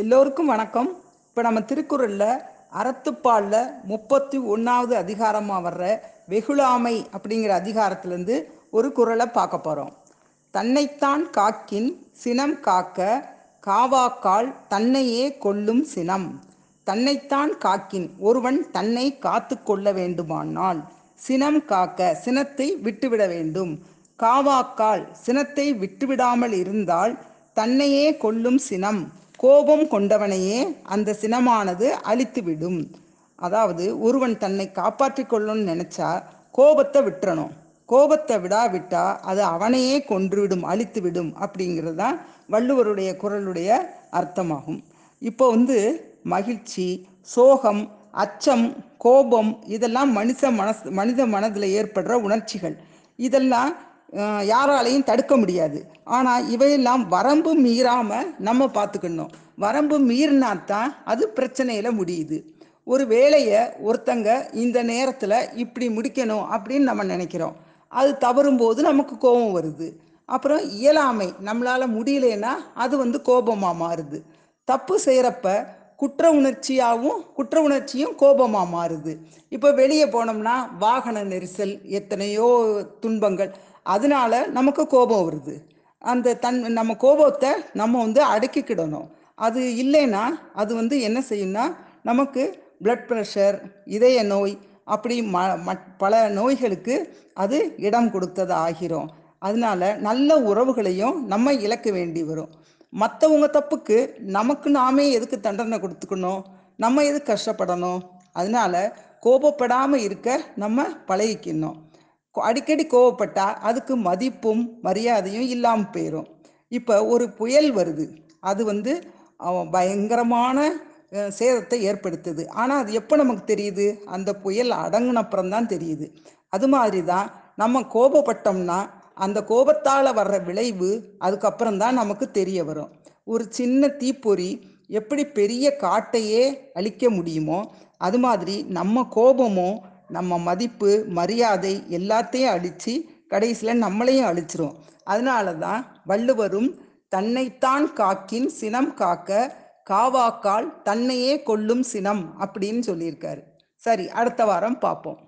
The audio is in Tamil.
எல்லோருக்கும் வணக்கம். இப்போ நம்ம திருக்குறளில் அறத்துப்பாலில் முப்பத்தி ஒன்றாவது அதிகாரமாக வர்ற வெகுளாமை அப்படிங்கிற அதிகாரத்திலேருந்து ஒரு குறளை பார்க்க போகிறோம் தன்னைத்தான் காக்கின் சினம் காக்க காவாக்கால் தன்னையே கொல்லும் சினம். தன்னைத்தான் காக்கின் ஒருவன் தன்னை காத்து கொள்ள வேண்டுமானால் சினம் காக்க சினத்தை விட்டுவிட வேண்டும். காவாக்கால் சினத்தை விட்டுவிடாமல் இருந்தால் தன்னையே கொல்லும் சினம். கோபம் கொண்டவனையே அந்த சினமானது அழித்துவிடும். அதாவது ஒருவன் தன்னை காப்பாற்றிக் கொள்ளணும்னு நினைச்சா கோபத்தை விட்டுறணும். கோபத்தை விடாவிட்டா அது அவனையே கொன்றுவிடும் அழித்துவிடும் அப்படிங்கிறது தான் வள்ளுவருடைய குரலுடைய அர்த்தமாகும். இப்போ வந்து மகிழ்ச்சி சோகம் அச்சம் கோபம் இதெல்லாம் மனுஷ மனஸ் மனித மனதில் ஏற்படுற உணர்ச்சிகள். இதெல்லாம் யாராலையும் தடுக்க முடியாது. ஆனால் இவையெல்லாம் வரம்பு மீறாமல் நம்ம பார்த்துக்கணும். வரம்பு மீறினா தான் அது பிரச்சனையில் முடியுது. ஒரு வேலையை ஒருத்தங்க இந்த நேரத்தில் இப்படி முடிக்கணும் அப்படின்னு நம்ம நினைக்கிறோம். அது தவறும்போது நமக்கு கோபம் வருது. அப்புறம் இயலாமை நம்மளால் முடியலன்னா அது வந்து கோபமாக மாறுது. தப்பு செய்கிறப்ப குற்ற உணர்ச்சியாகவும் குற்ற உணர்ச்சியும் கோபமாக மாறுது. இப்போ வெளியே போனோம்னா வாகன நெரிசல் எத்தனையோ துன்பங்கள். அதனால நமக்கு கோபம் வருது. அந்த தன் நம்ம கோபத்தை நம்ம வந்து அடக்கிக்கிடணும். அது இல்லைன்னா அது வந்து என்ன செய்யும்னா நமக்கு பிளட் ப்ரெஷர் இதய நோய் அப்படி ம மட்- பல நோய்களுக்கு அது இடம் கொடுத்தது ஆகிறோம் அதனால நல்ல உறவுகளையும் நம்ம இழக்க வேண்டி வரும். மற்றவங்க தப்புக்கு நமக்கு நாமே எதுக்கு தண்டனை கொடுத்துக்கணும்? நம்ம எதுக்கு கஷ்டப்படணும்? அதனால கோபப்படாமல் இருக்க நம்ம பழகிக்கணும். அடிக்கடி கோவப்பட்டா அதுக்கு மதிப்பும் மரியாதையும் இல்லாமல் போயிடும் இப்போ ஒரு புயல் வருது. அது வந்து பயங்கரமான சேதத்தை ஏற்படுத்துது. ஆனால் அது எப்போ நமக்கு தெரியுது? அந்த புயல் அடங்குனப்புறம் தான் தெரியுது. அது மாதிரி தான் நம்ம கோபப்பட்டோம்னா அந்த கோபத்தால் வர்ற விளைவு அதுக்கப்புறம் தான் நமக்கு தெரிய வரும். ஒரு சின்ன தீப்பொறி எப்படி பெரிய காட்டையே அழிக்க முடியுமோ அது மாதிரி நம்ம கோபமும் நம்ம மதிப்பு மரியாதை எல்லாத்தையும் அழித்து கடைசியில் நம்மளையும் அழிச்சிரும். அதனால தான் வள்ளுவரும் தன்னைத்தான் காக்கின் சினம் காக்க காவாக்கால் தன்னையே கொல்லும் சினம் அப்படின்னு சொல்லியிருக்காரு. சரி அடுத்த வாரம் பார்ப்போம்.